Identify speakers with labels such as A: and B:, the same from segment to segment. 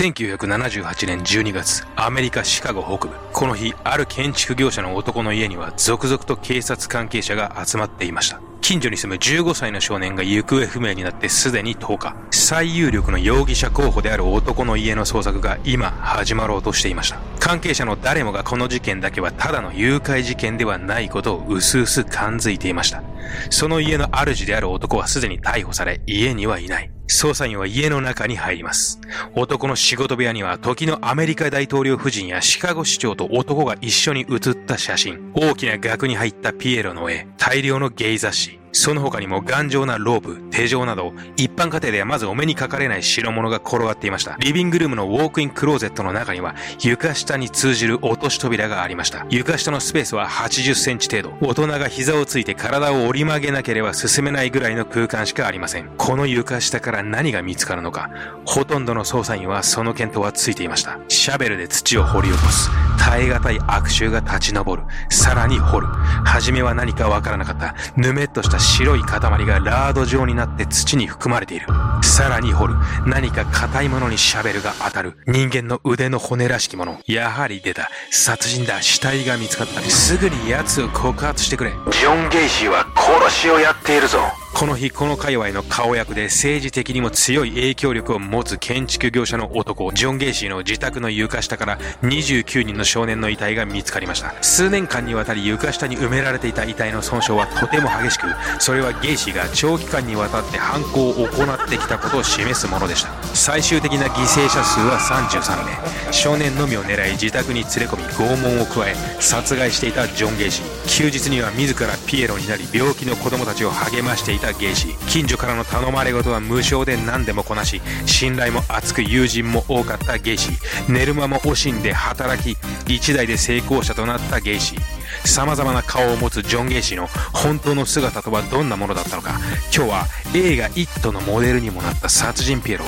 A: 1978年12月、アメリカ・シカゴ北部。この日、ある建築業者の男の家には続々と警察関係者が集まっていました。近所に住む15歳の少年が行方不明になってすでに10日。最有力の容疑者候補である男の家の捜索が今始まろうとしていました。関係者の誰もがこの事件だけはただの誘拐事件ではないことを薄々感づいていました。その家の主である男はすでに逮捕され、家にはいない。捜査員は家の中に入ります。男の仕事部屋には時のアメリカ大統領夫人やシカゴ市長と男が一緒に写った写真、大きな額に入ったピエロの絵、大量のゲイ雑誌、その他にも頑丈なロープ、手錠など、一般家庭ではまずお目にかかれない代物が転がっていました。リビングルームのウォークインクローゼットの中には、床下に通じる落とし扉がありました。床下のスペースは80センチ程度。大人が膝をついて体を折り曲げなければ進めないぐらいの空間しかありません。この床下から何が見つかるのか、ほとんどの捜査員はその見当はついていました。シャベルで土を掘り起こす。耐え難い悪臭が立ち上る。さらに掘る。初めは何かわからなかった。ぬめっとした白い塊がラード状になって土に含まれている。さらに掘る。何か硬いものにシャベルが当たる。人間の腕の骨らしきもの。やはり出た。殺人だ。死体が見つかった。すぐに奴を告発してくれ。
B: ジョン・ゲイシーは殺しをやっているぞ。
A: この日、この界隈の顔役で政治的にも強い影響力を持つ建築業者の男、ジョン・ゲイシーの自宅の床下から29人の少年の遺体が見つかりました。数年間にわたり床下に埋められていた遺体の損傷はとても激しく、それはゲイシーが長期間にわたって犯行を行ってきたことを示すものでした。最終的な犠牲者数は33名。少年のみを狙い自宅に連れ込み拷問を加え、殺害していたジョン・ゲイシー。休日には自らピエロになり病気の子供たちを励ましていたゲイシ近所からの頼まれ事は無償で何でもこなし信頼も厚く友人も多かったゲイシ寝る間も惜しんで働き一代で成功者となったゲイシー様々な顔を持つジョン・ゲイシーの本当の姿とはどんなものだったのか。今日は映画「イット!」のモデルにもなった殺人ピエロ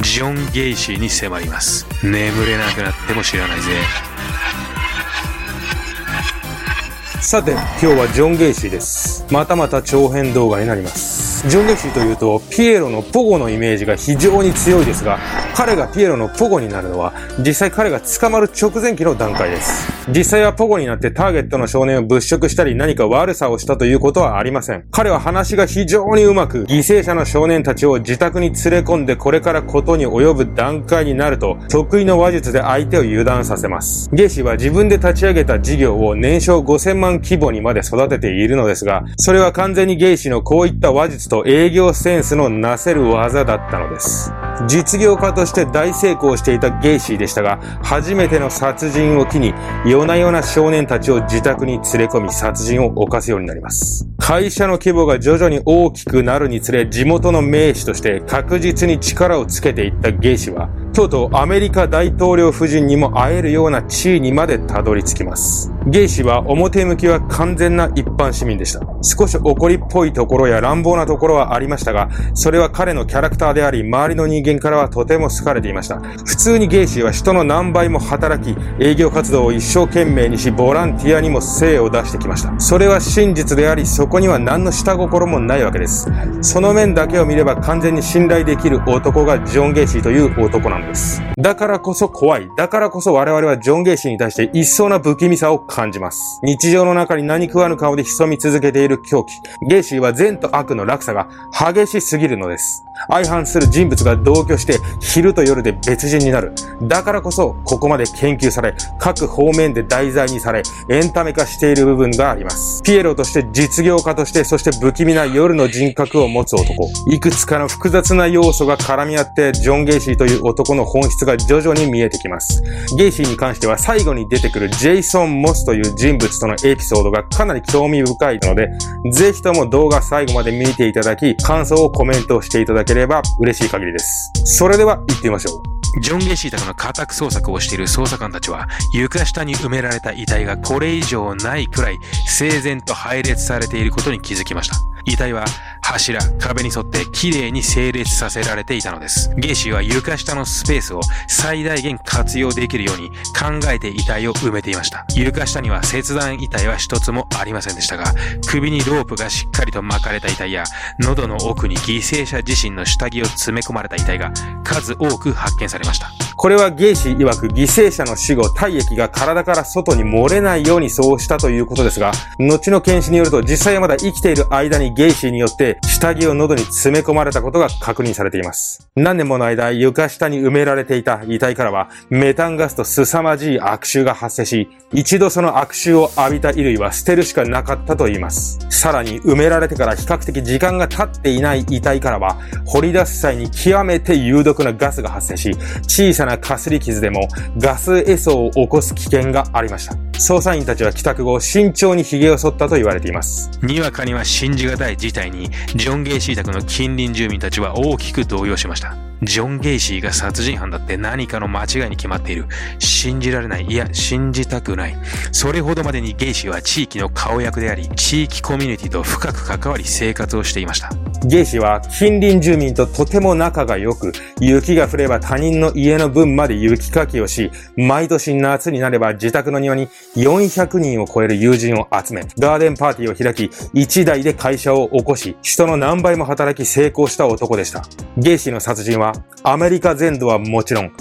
A: ジョン・ゲイシーに迫ります。眠れなくなっても知らないぜ。
C: さて、今日はジョン・ゲイシーです。またまた長編動画になります。ジョン・ゲイシーというと、ピエロのポゴのイメージが非常に強いですが、彼がピエロのポゴになるのは、実際彼が捕まる直前期の段階です。実際はポゴになってターゲットの少年を物色したり何か悪さをしたということはありません。彼は話が非常にうまく、犠牲者の少年たちを自宅に連れ込んでこれからことに及ぶ段階になると、得意の話術で相手を油断させます。ゲイシは自分で立ち上げた事業を年商5000万規模にまで育てているのですが、それは完全にゲイシのこういった話術と営業センスのなせる技だったのです。実業家として大成功していたゲイシーでしたが、初めての殺人を機に、夜な夜な少年たちを自宅に連れ込み殺人を犯すようになります。会社の規模が徐々に大きくなるにつれ、地元の名士として確実に力をつけていったゲイシーは、とうとうアメリカ大統領夫人にも会えるような地位にまでたどり着きます。ゲイ氏は表向きは完全な一般市民でした。少し怒りっぽいところや乱暴なところはありましたが、それは彼のキャラクターであり、周りの人間からはとても好かれていました。普通にゲイ氏は人の何倍も働き、営業活動を一生懸命にし、ボランティアにも精を出してきました。それは真実であり、そこには何の下心もないわけです。その面だけを見れば完全に信頼できる男がジョン・ゲイシーという男なんです。です。だからこそ怖い。だからこそ我々はジョン・ゲイシーに対して一層な不気味さを感じます。日常の中に何食わぬ顔で潜み続けている狂気。ゲイシーは善と悪の落差が激しすぎるのです。相反する人物が同居して昼と夜で別人になる。だからこそここまで研究され、各方面で題材にされ、エンタメ化している部分があります。ピエロとして実業家として、そして不気味な夜の人格を持つ男。いくつかの複雑な要素が絡み合って、ジョン・ゲイシーという男のの本質が徐々に見えてきます。ゲイシーに関しては最後に出てくるジェイソン・モスという人物とのエピソードがかなり興味深いので、ぜひとも動画最後まで見ていただき、感想をコメントしていただければ嬉しい限りです。それでは行ってみましょう。
A: ジョン・ゲシー宅の家宅捜索をしている捜査官たちは、床下に埋められた遺体がこれ以上ないくらい整然と配列されていることに気づきました。遺体は柱、壁に沿って綺麗に整列させられていたのです。ゲイシーは床下のスペースを最大限活用できるように考えて遺体を埋めていました。床下には切断遺体は一つもありませんでしたが、首にロープがしっかりと巻かれた遺体や、喉の奥に犠牲者自身の下着を詰め込まれた遺体が数多く発見されました。
C: これはゲイシー曰く犠牲者の死後体液が体から外に漏れないようにそうしたということですが、後の検視によると実際はまだ生きている間にゲイシーによって下着を喉に詰め込まれたことが確認されています。何年もの間床下に埋められていた遺体からはメタンガスと凄まじい悪臭が発生し、一度その悪臭を浴びた衣類は捨てるしかなかったと言います。さらに埋められてから比較的時間が経っていない遺体からは掘り出す際に極めて有毒なガスが発生し、小さなかすり傷でもガス壊疽を起こす危険がありました。捜査員たちは帰宅後、慎重に髭を剃ったと言われています。
A: にわかには信じがたい事態に、ジョン・ゲイシー宅の近隣住民たちは大きく動揺しました。ジョン・ゲイシーが殺人犯だって何かの間違いに決まっている。信じられない。いや、信じたくない。それほどまでにゲイシーは地域の顔役であり、地域コミュニティと深く関わり生活をしていました。
C: ゲイシーは近隣住民ととても仲が良く、雪が降れば他人の家の分まで雪かきをし、毎年夏になれば自宅の庭に400人を超える友人を集め、ガーデンパーティーを開き、1台で会社を起こし、人の何倍も働き成功した男でした。ゲイシーの殺人はアメリカ全土はもちろん、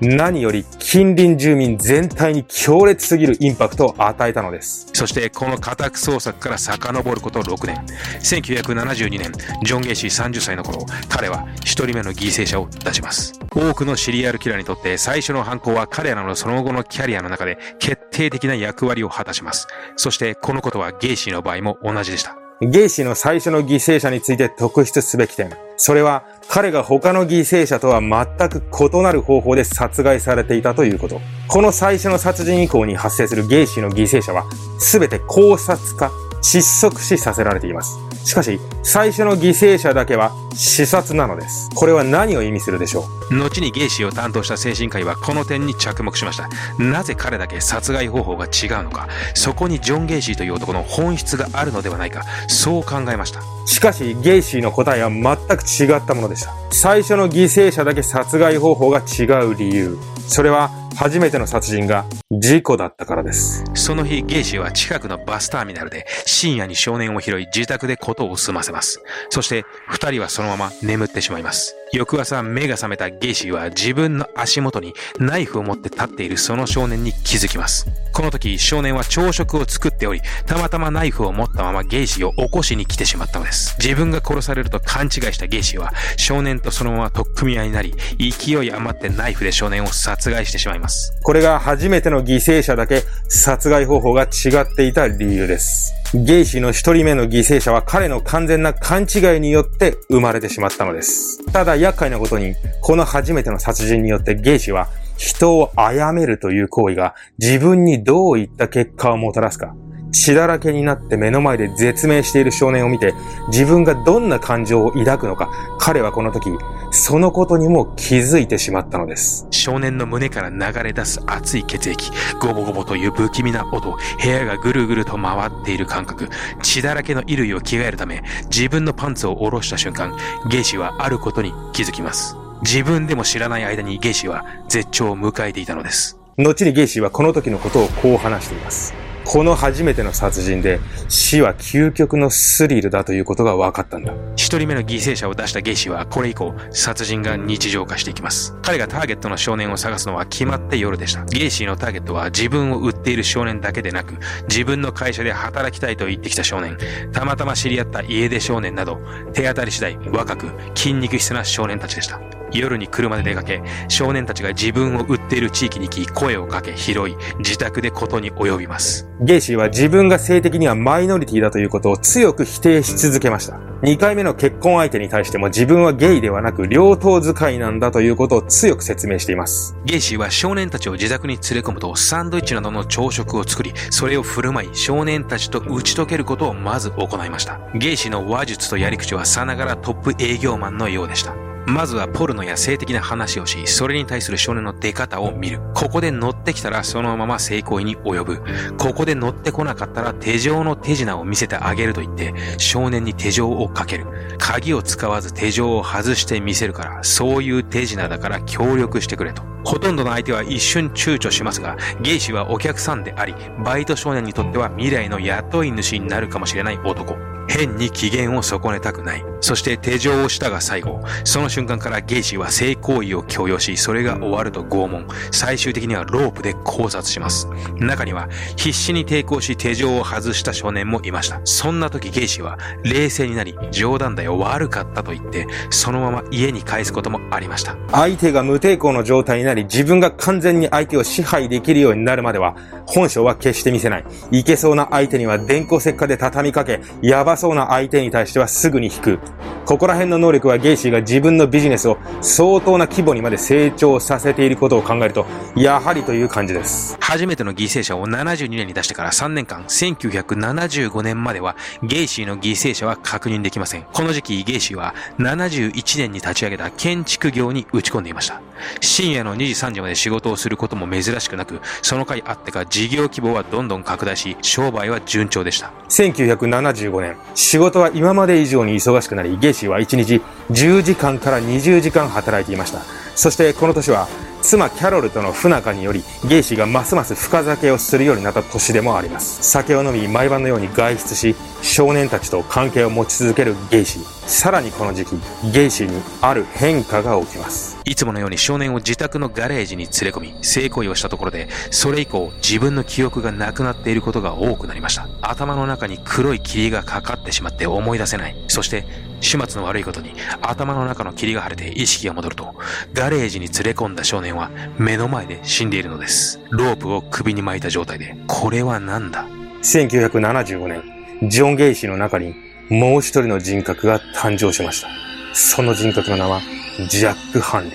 C: 何より近隣住民全体に強烈すぎるインパクトを与えたのです。
A: そしてこの家宅捜索から遡ること6年。1972年、ジョン・ゲイシー30歳の頃、彼は1人目の犠牲者を出します。多くのシリアルキラーにとって最初の犯行は彼らのその後のキャリアの中で決定的な役割を果たします。そしてこのことはゲイシーの場合も同じでした。
C: ゲイシーの最初の犠牲者について特筆すべき点。それは彼が他の犠牲者とは全く異なる方法で殺害されていたということ。この最初の殺人以降に発生するゲイシーの犠牲者は全て考察家窒息死させられています。しかし、最初の犠牲者だけは死殺なのです。これは何を意味するでしょ
A: う？後にゲイシーを担当した精神科医はこの点に着目しました。なぜ彼だけ殺害方法が違うのか、そこにジョン・ゲイシーという男の本質があるのではないか、そう考えました。
C: しかし、ゲイシーの答えは全く違ったものでした。最初の犠牲者だけ殺害方法が違う理由。それは初めての殺人が事故だったからです。
A: その日、ゲイシーは近くのバスターミナルで深夜に少年を拾い自宅で事を済ませます。そして二人はそのまま眠ってしまいます。翌朝目が覚めたゲイシーは自分の足元にナイフを持って立っているその少年に気づきます。この時少年は朝食を作っており、たまたまナイフを持ったままゲイシーを起こしに来てしまったのです。自分が殺されると勘違いしたゲイシーは少年とそのまま取っ組み合いになり、勢い余ってナイフで少年を殺害してしまいます。
C: これが初めての犠牲者だけ殺害方法が違っていた理由です。ゲイシーの一人目の犠牲者は彼の完全な勘違いによって生まれてしまったのです。ただ厄介なことに、この初めての殺人によってゲイシーは人を殺めるという行為が自分にどういった結果をもたらすか、血だらけになって目の前で絶命している少年を見て、自分がどんな感情を抱くのか、彼はこの時、そのことにも気づいてしまったのです。
A: 少年の胸から流れ出す熱い血液、ゴボゴボという不気味な音、部屋がぐるぐると回っている感覚、血だらけの衣類を着替えるため、自分のパンツを下ろした瞬間、ゲイシーはあることに気づきます。自分でも知らない間にゲイシーは絶頂を迎えていたのです。
C: 後にゲイシーはこの時のことをこう話しています。この初めての殺人で死は究極のスリルだということが分かったんだ。
A: 一人目の犠牲者を出したゲイシーはこれ以降殺人が日常化していきます。彼がターゲットの少年を探すのは決まって夜でした。ゲイシーのターゲットは自分を売っている少年だけでなく自分の会社で働きたいと言ってきた少年、たまたま知り合った家出少年など手当たり次第若く筋肉質な少年たちでした。夜に車で出かけ、少年たちが自分を売っている地域に行き、声をかけ、拾い、自宅でことに及びます。
C: ゲイシーは自分が性的にはマイノリティだということを強く否定し続けました。2回目の結婚相手に対しても自分はゲイではなく両刀使いなんだということを強く説明しています。
A: ゲイシーは少年たちを自宅に連れ込むとサンドイッチなどの朝食を作り、それを振る舞い少年たちと打ち解けることをまず行いました。ゲイシーの話術とやり口はさながらトップ営業マンのようでした。まずはポルノや性的な話をし、それに対する少年の出方を見る。ここで乗ってきたらそのまま性行為に及ぶ。ここで乗ってこなかったら手錠の手品を見せてあげると言って、少年に手錠をかける。鍵を使わず手錠を外して見せるから、そういう手品だから協力してくれと。ほとんどの相手は一瞬躊躇しますが、ゲイシはお客さんであり、バイト少年にとっては未来の雇い主になるかもしれない男。変に機嫌を損ねたくない。そして手錠をしたが最後。その瞬間からゲイシーは性行為を強要し、それが終わると拷問。最終的にはロープで考察します。中には必死に抵抗し手錠を外した少年もいました。そんな時ゲイシーは冷静になり、冗談だよ悪かったと言って、そのまま家に帰すこともありました。
C: 相手が無抵抗の状態になり、自分が完全に相手を支配できるようになるまでは、本性は決して見せない。いけそうな相手には電光石火で畳みかけ、やばそうな相手に対してはすぐに引く。ここら辺の能力はゲイシーが自分のビジネスを相当な規模にまで成長させていることを考えると、やはりという感じです。
A: 初めての犠牲者を72年に出してから3年間、1975年まではゲイシーの犠牲者は確認できません。この時期、ゲイシーは71年に立ち上げた建築業に打ち込んでいました。深夜の2時3時まで仕事をすることも珍しくなく、その甲斐あってか事業規模はどんどん拡大し、商売は順調でした。
C: 1975年、仕事は今まで以上に忙しくなり、ゲイシーは1日10時間から20時間働いていました。そしてこの年は、妻キャロルとの不仲により、ゲイシーがますます深酒をするようになった年でもあります。酒を飲み、毎晩のように外出し、少年たちと関係を持ち続けるゲイシー。さらにこの時期、ゲイシーにある変化が起きます。
A: いつものように少年を自宅のガレージに連れ込み、性行為をしたところで、それ以降自分の記憶がなくなっていることが多くなりました。頭の中に黒い霧がかかってしまって思い出せない。そして、始末の悪いことに頭の中の霧が晴れて意識が戻ると、ガレージに連れ込んだ少年は目の前で死んでいるのです。ロープを首に巻いた状態で、これは何だ
C: ？1975年、ジョン・ゲイシーの中にもう一人の人格が誕生しました。その人格の名は、ジャック・ハンリー。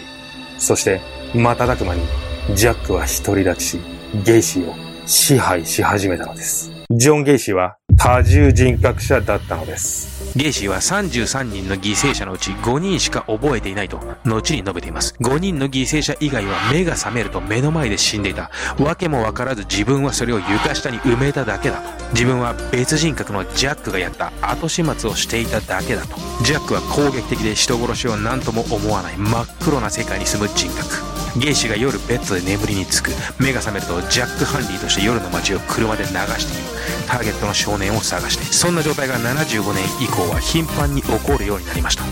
C: そして、瞬く間に、ジャックは独り立ちし、ゲイシーを支配し始めたのです。ジョン・ゲイシーは多重人格者だったのです。
A: ゲイシーは33人の犠牲者のうち5人しか覚えていないと、後に述べています。5人の犠牲者以外は目が覚めると目の前で死んでいた。わけもわからず自分はそれを床下に埋めただけだと。自分は別人格のジャックがやった後始末をしていただけだと。ジャックは攻撃的で人殺しを何とも思わない真っ黒な世界に住む人格。ゲイシが夜ベッドで眠りにつく。目が覚めるとジャック・ハンリーとして夜の街を車で流しているターゲットの少年を探して。そんな状態が75年以降は頻繁に起こるようになりました。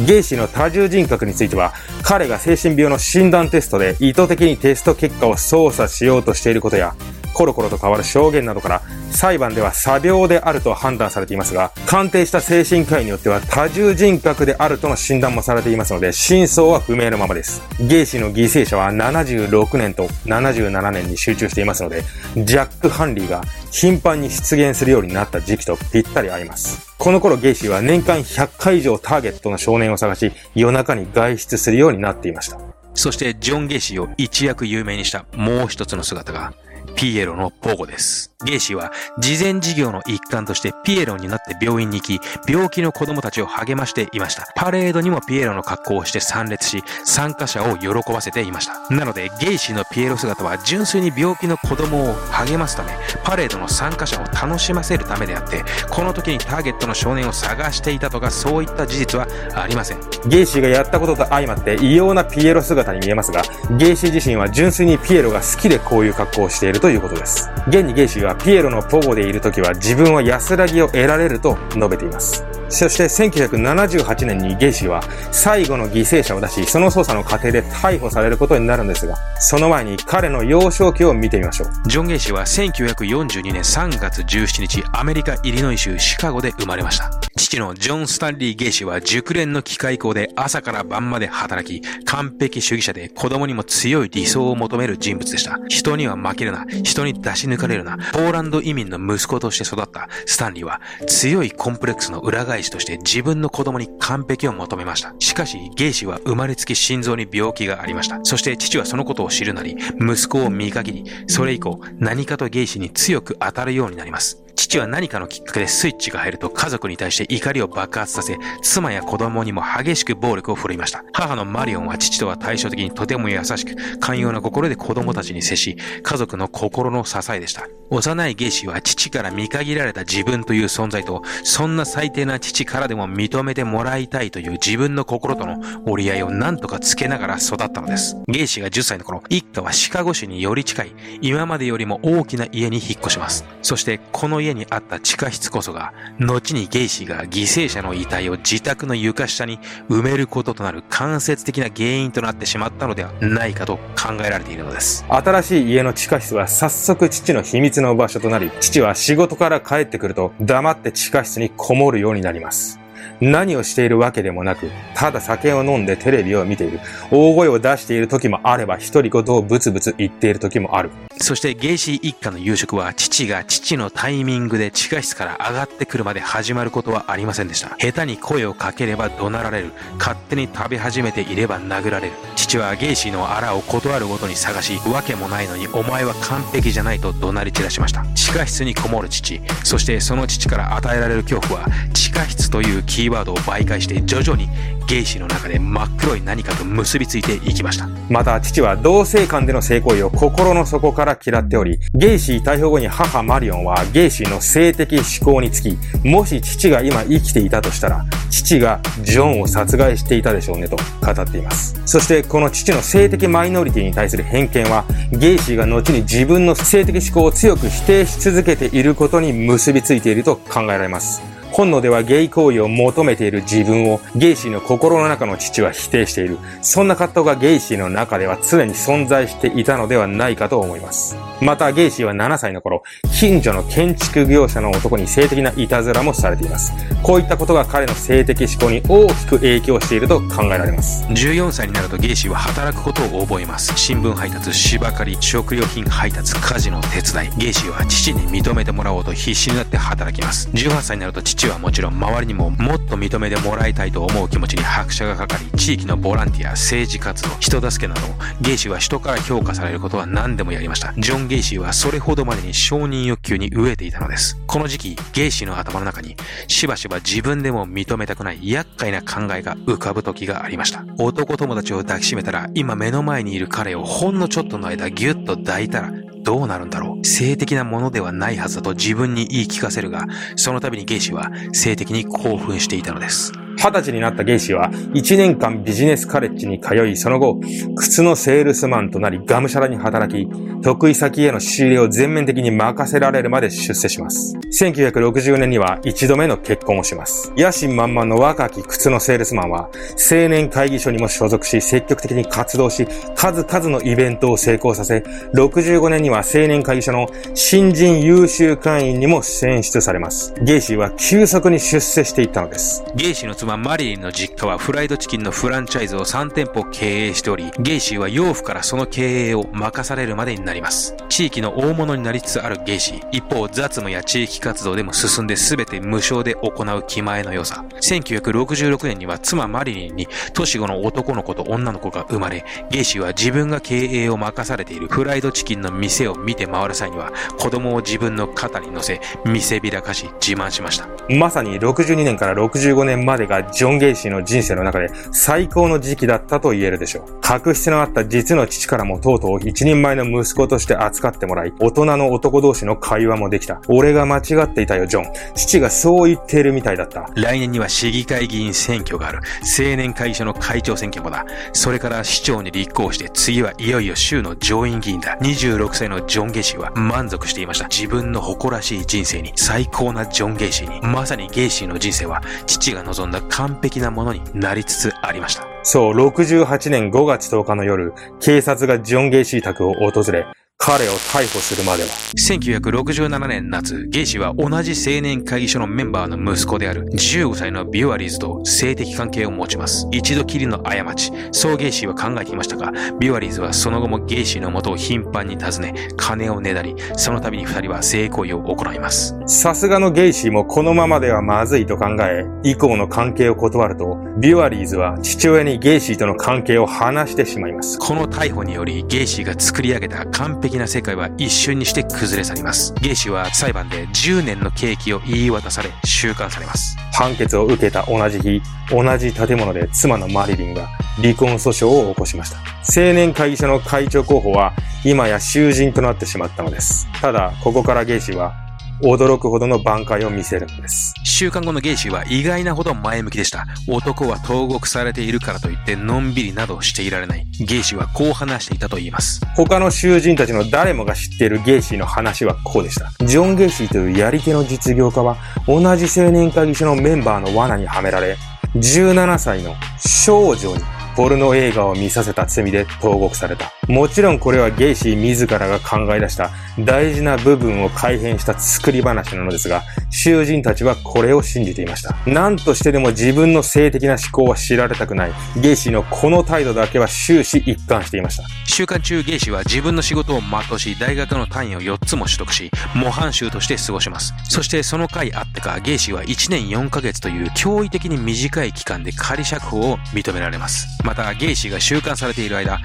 C: ゲイシの多重人格については、彼が精神病の診断テストで意図的にテスト結果を操作しようとしていることや、コロコロと変わる証言などから、裁判では詐病であると判断されていますが、鑑定した精神科医によっては多重人格であるとの診断もされていますので、真相は不明のままです。ゲイシの犠牲者は76年と77年に集中していますので、ジャック・ハンリーが頻繁に出現するようになった時期とぴったり合います。この頃ゲイシーは年間100回以上ターゲットの少年を探し、夜中に外出するようになっていました。
A: そしてジョン・ゲイシーを一躍有名にしたもう一つの姿がピエロのポゴです。ゲイシーは慈善事業の一環としてピエロになって病院に行き、病気の子供たちを励ましていました。パレードにもピエロの格好をして参列し、参加者を喜ばせていました。なので、ゲイシーのピエロ姿は純粋に病気の子供を励ますため、パレードの参加者を楽しませるためであって、この時にターゲットの少年を探していたとかそういった事実はありません。
C: ゲイシーがやったことと相まって異様なピエロ姿に見えますが、ゲイシー自身は純粋にピエロが好きでこういう格好をしているとということです。現にゲイシーはピエロのポゴでいる時は自分は安らぎを得られると述べています。そして1978年にゲイシーは最後の犠牲者を出し、その捜査の過程で逮捕されることになるんですが、その前に彼の幼少期を見てみましょう。
A: ジョン・ゲイシーは1942年3月17日、アメリカ・イリノイ州シカゴで生まれました。父のジョン・スタンリー・ゲイシーは熟練の機械工で朝から晩まで働き、完璧主義者で子供にも強い理想を求める人物でした。人には負けるな、人に出し抜かれるな、ポーランド移民の息子として育ったスタンリーは強いコンプレックスの裏返しとして自分の子供に完璧を求めました。しかし、ゲイ氏は生まれつき心臓に病気がありました。そして父はそのことを知るなり、息子を見限り、それ以降何かとゲイ氏に強く当たるようになります。父は何かのきっかけでスイッチが入ると家族に対して怒りを爆発させ、妻や子供にも激しく暴力を振るいました。母のマリオンは父とは対照的にとても優しく、寛容な心で子供たちに接し、家族の心の支えでした。幼いゲイシーは父から見限られた自分という存在と、そんな最低な父からでも認めてもらいたいという自分の心との折り合いを何とかつけながら育ったのです。ゲイシーが10歳の頃、一家はシカゴ市により近い、今までよりも大きな家に引っ越します。そしてこの家ににあった地下室こそが、後にゲイシーが犠牲者の遺体を自宅の床下に埋めることとなる間接的な原因となってしまったのではないかと考えられているのです。
C: 新しい家の地下室は早速父の秘密の場所となり、父は仕事から帰ってくると黙って地下室にこもるようになります。何をしているわけでもなく、ただ酒を飲んでテレビを見ている。大声を出している時もあれば、独り言をブツブツ言っている時もある。
A: そしてゲイシー一家の夕食は父が父のタイミングで地下室から上がってくるまで始まることはありませんでした。下手に声をかければ怒鳴られる。勝手に食べ始めていれば殴られる。父はゲイシーのあらをことあるごとに探し、わけもないのにお前は完璧じゃないと怒鳴り散らしました。地下室にこもる父、そしてその父から与えられる恐怖は地下室というキーワードを媒介して徐々にゲイシーの中で真っ黒い何かと結びついていきました。
C: また父は同性間での性行為を心の底から嫌っており、ゲイシー逮捕後に母マリオンはゲイシーの性的指向につき、もし父が今生きていたとしたら、父がジョンを殺害していたでしょうねと語っています。そしてこの父の性的マイノリティに対する偏見は、ゲイシーが後に自分の性的指向を強く否定し続けていることに結びついていると考えられます。本能ではゲイ行為を求めている自分をゲイシーの心の中の父は否定している。そんな葛藤がゲイシーの中では常に存在していたのではないかと思います。またゲイシーは7歳の頃、近所の建築業者の男に性的ないたずらもされています。こういったことが彼の性的思考に大きく影響していると考えられます。
A: 14歳になるとゲイシーは働くことを覚えます。新聞配達、芝刈り、食料品配達、家事の手伝い。ゲイシーは父に認めてもらおうと必死になって働きます。18歳になると父はもちろん周りにももっと認めてもらいたいと思う気持ちに拍車がかかり、地域のボランティア、政治活動、人助けなど、ゲイシーは人から評価されることは何でもやりました。ジョン・ゲイシーはそれほどまでに承認欲求に飢えていたのです。この時期、ゲイシーの頭の中に、しばしば自分でも認めたくない厄介な考えが浮かぶ時がありました。男友達を抱きしめたら、今目の前にいる彼をほんのちょっとの間ギュッと抱いたら、どうなるんだろう？性的なものではないはずだと自分に言い聞かせるが、その度にゲイシーは性的に興奮していたのです。
C: 二十歳になったゲイシーは1年間ビジネスカレッジに通い、その後、靴のセールスマンとなりがむしゃらに働き、得意先への仕入れを全面的に任せられるまで出世します。1960年には一度目の結婚をします。野心満々の若き靴のセールスマンは、青年会議所にも所属し、積極的に活動し、数々のイベントを成功させ、65年には青年会議所の新人優秀会員にも選出されます。ゲイシーは急速に出世していったのです。
A: ゲイシーの妻マリリンの実家はフライドチキンのフランチャイズを3店舗経営しており、ゲイシーは義父からその経営を任されるまでになります。地域の大物になりつつあるゲイシー。一方、雑務や地域活動でも進んで全て無償で行う気前の良さ。1966年には妻マリリンに年子の男の子と女の子が生まれ、ゲイシーは自分が経営を任されているフライドチキンの店を見て回る際には、子供を自分の肩に乗せ、見せびらかし自慢しました。
C: まさに62年から65年までがジョン・ゲイシーの人生の中で最高の時期だったと言えるでしょう。確執のあった実の父からもとうとう一人前の息子として扱ってもらい、大人の男同士の会話もできた。俺が間違っていたよ、ジョン。父がそう言っているみたいだった。
A: 来年には市議会議員選挙がある。青年会所の会長選挙もだ。それから市長に立候補して、次はいよいよ州の上院議員だ。26歳のジョン・ゲイシーは満足していました。自分の誇らしい人生に、最高なジョン・ゲイシーに。まさにゲイシーの人生は、父が望んだ完璧なものになりつつありました。
C: そう、68年5月10日の夜、警察がジョン・ゲイシー宅を訪れ、彼を逮捕するまでは。
A: 1967年夏、ゲイシーは同じ青年会議所のメンバーの息子である15歳のビュアリーズと性的関係を持ちます。一度きりの過ち、そうゲイシーは考えていましたが、ビュアリーズはその後もゲイシーの元を頻繁に訪ね、金をねだり、その度に二人は性行為を行います。
C: さすがのゲイシーもこのままではまずいと考え、以降の関係を断ると、ビュアリーズは父親にゲイシーとの関係を話してしまいます。
A: この逮捕により、ゲイシーが作り上げた完璧的な世界は一瞬にして崩れ去ります。ゲイシーは裁判で10年の刑期を言い渡され、収監されます。
C: 判決を受けた同じ日、同じ建物で妻のマリリンが離婚訴訟を起こしました。青年会議所の会長候補は、今や囚人となってしまったのです。ただ、ここからゲイシーは驚くほどの挽回を見せるのです。
A: 収監後のゲイシーは意外なほど前向きでした。男は投獄されているからといってのんびりなどしていられない。ゲイシーはこう話していたと言います。
C: 他の囚人たちの誰もが知っているゲイシーの話はこうでした。ジョン・ゲイシーというやり手の実業家は同じ青年会議所のメンバーの罠にはめられ、17歳の少女にポルノ映画を見させた罪で投獄された。もちろんこれはゲイシー自らが考え出した大事な部分を改変した作り話なのですが、囚人たちはこれを信じていました。何としてでも自分の性的な嗜好は知られたくない。ゲイシーのこの態度だけは終始一貫していました。
A: 収監中ゲイシーは自分の仕事を全うし、大学の単位を4つも取得し、模範囚として過ごします。そしてその甲斐あってか、ゲイシーは1年4ヶ月という驚異的に短い期間で仮釈放を認められます。また、ゲイシーが収監されている間、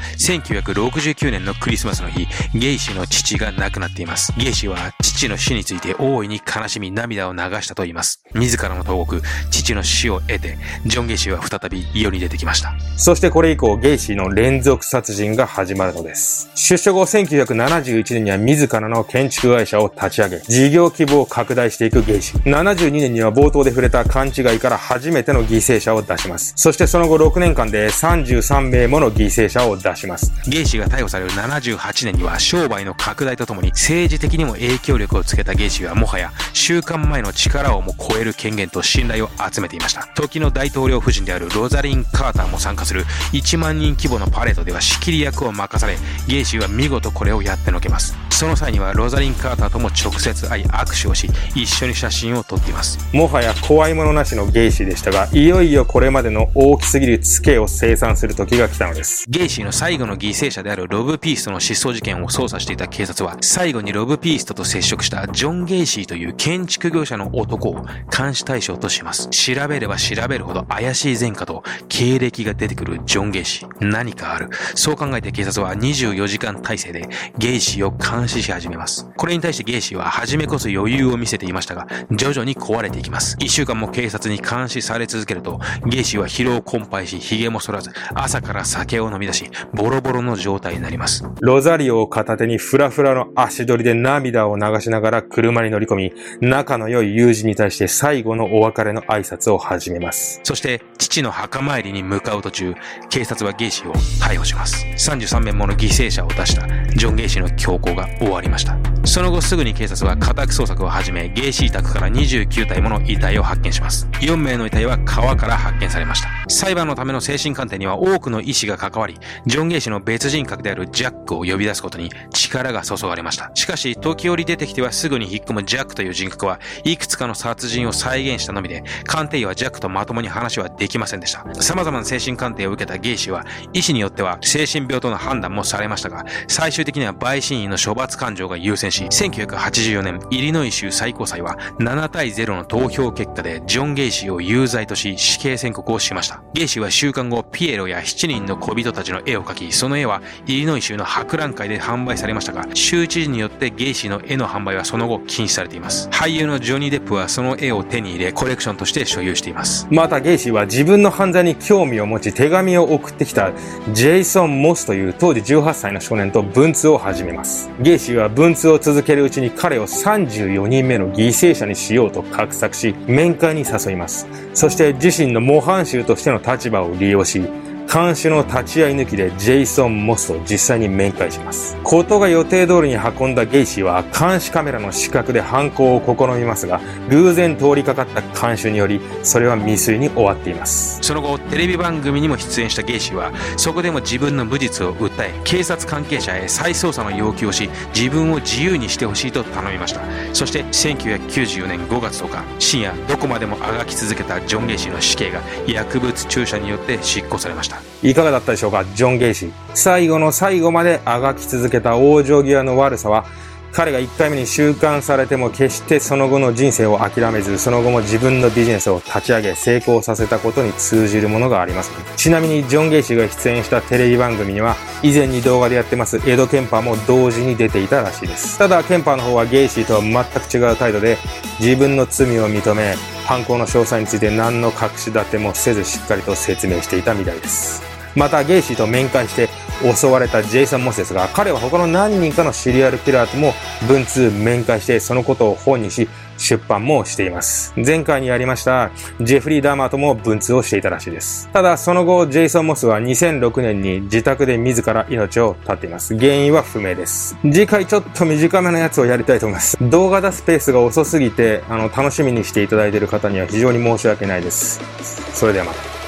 A: 1969年のクリスマスの日、ゲイシーの父が亡くなっています。ゲイシーは父の死について大いに悲しみ涙を流したと言います。自らの投獄、父の死を経て、ジョン・ゲイシーは再び世に出てきました。
C: そしてこれ以降、ゲイシーの連続殺人が始まるのです。出所後、1971年には自らの建築会社を立ち上げ、事業規模を拡大していくゲイシー。72年には冒頭で触れた勘違いから初めての犠牲者を出します。そしてその後6年間で33名もの犠牲者を出します。
A: ゲイシーが逮捕される78年には商売の拡大とともに政治的にも影響力をつけたゲイシーはもはや収監前の力をも超える権限と信頼を集めていました。時の大統領夫人であるロザリン・カーターも参加する1万人規模のパレードでは仕切り役を任され、ゲイシーは見事これをやってのけます。その際にはロザリン・カーターとも直接会い握手をし、一緒に写真を撮っています。
C: もはや怖いものなしのゲイシーでしたが、いよいよこれまでの大きすぎるツケを清算する時が来たのです。
A: ゲイシーの最後の犠牲者であるロブ・ピーストの失踪事件を捜査していた警察は、最後にロブ・ピーストと接触したジョン・ゲイシーという建築業者の男を監視対象とします。調べれば調べるほど怪しい前科と経歴が出てくるジョン・ゲイシー。何かある。そう考えて警察は24時間体制でゲイシーを監視し始めます。これに対してゲイシーは初めこそ余裕を見せていましたが、徐々に壊れていきます。一週間も警察に監視され続けると、ゲイシーは疲労困憊し、髭も剃らず、朝から酒を飲み出し、ボロボロの状態になります。
C: ロザリオを片手にフラフラの足取りで涙を流しながら車に乗り込み、仲の良い友人に対して最後のお別れの挨拶を始めます。
A: そして、父の墓参りに向かう途中、警察はゲイシーを逮捕します。33名もの犠牲者を出したジョン・ゲイシーの凶行が終わりました。その後すぐに警察は家宅捜索を始め、ゲイシー宅から29体もの遺体を発見します。4名の遺体は川から発見されました。裁判のための精神鑑定には多くの医師が関わり、ジョン・ゲイシーの別人人格であるジャックを呼び出すことに力が注がれました。しかし、時折出てきてはすぐに引っ込むジャックという人格はいくつかの殺人を再現したのみで、鑑定医はジャックとまともに話はできませんでした。様々な精神鑑定を受けたゲイシーは、医師によっては精神病との判断もされましたが、最終的には陪審員の処罰感情が優先し、1984年、イリノイ州最高裁は7対0の投票結果でジョン・ゲイシーを有罪とし死刑宣告をしました。ゲイシーは収監後、ピエロや7人の小人たちの絵を描き、その絵はイリノイ州の博覧会で販売されましたが、州知事によってゲイシーの絵の販売はその後禁止されています。俳優のジョニー・デップはその絵を手に入れ、コレクションとして所有しています。
C: またゲイシーは自分の犯罪に興味を持ち手紙を送ってきたジェイソン・モスという当時18歳の少年と文通を始めます。ゲイシーは文通を続けるうちに彼を34人目の犠牲者にしようと画策し、面会に誘います。そして自身の模範囚としての立場を利用し、看守の立ち会い抜きでジェイソン・モスと実際に面会します。ことが予定通りに運んだゲイシーは監視カメラの死角で犯行を試みますが、偶然通りかかった看守により、それは未遂に終わっています。
A: その後、テレビ番組にも出演したゲイシーは、そこでも自分の無実を訴え、警察関係者へ再捜査の要求をし、自分を自由にしてほしいと頼みました。そして、1994年5月10日、深夜、どこまでもあがき続けたジョン・ゲイシーの死刑が薬物注射によって執行されました。
C: いかがだったでしょうか、ジョン・ゲイシー。最後の最後まであがき続けた往生際の悪さは、彼が1回目に収監されても決してその後の人生を諦めず、その後も自分のビジネスを立ち上げ成功させたことに通じるものがあります。ちなみにジョン・ゲイシーが出演したテレビ番組には、以前に動画でやってますエド・ケンパーも同時に出ていたらしいです。ただ、ケンパーの方はゲイシーとは全く違う態度で、自分の罪を認め、犯行の詳細について何の隠し立てもせずしっかりと説明していたみたいです。またゲイシーと面会して襲われたジェイソン・モスですが、彼は他の何人かのシリアルキラーとも文通面会してそのことを本にし、出版もしています。前回にやりました、ジェフリー・ダーマーとも文通をしていたらしいです。ただ、その後、ジェイソン・モスは2006年に自宅で自ら命を絶っています。原因は不明です。次回ちょっと短めのやつをやりたいと思います。動画出すペースが遅すぎて、あの、楽しみにしていただいている方には非常に申し訳ないです。それではまた。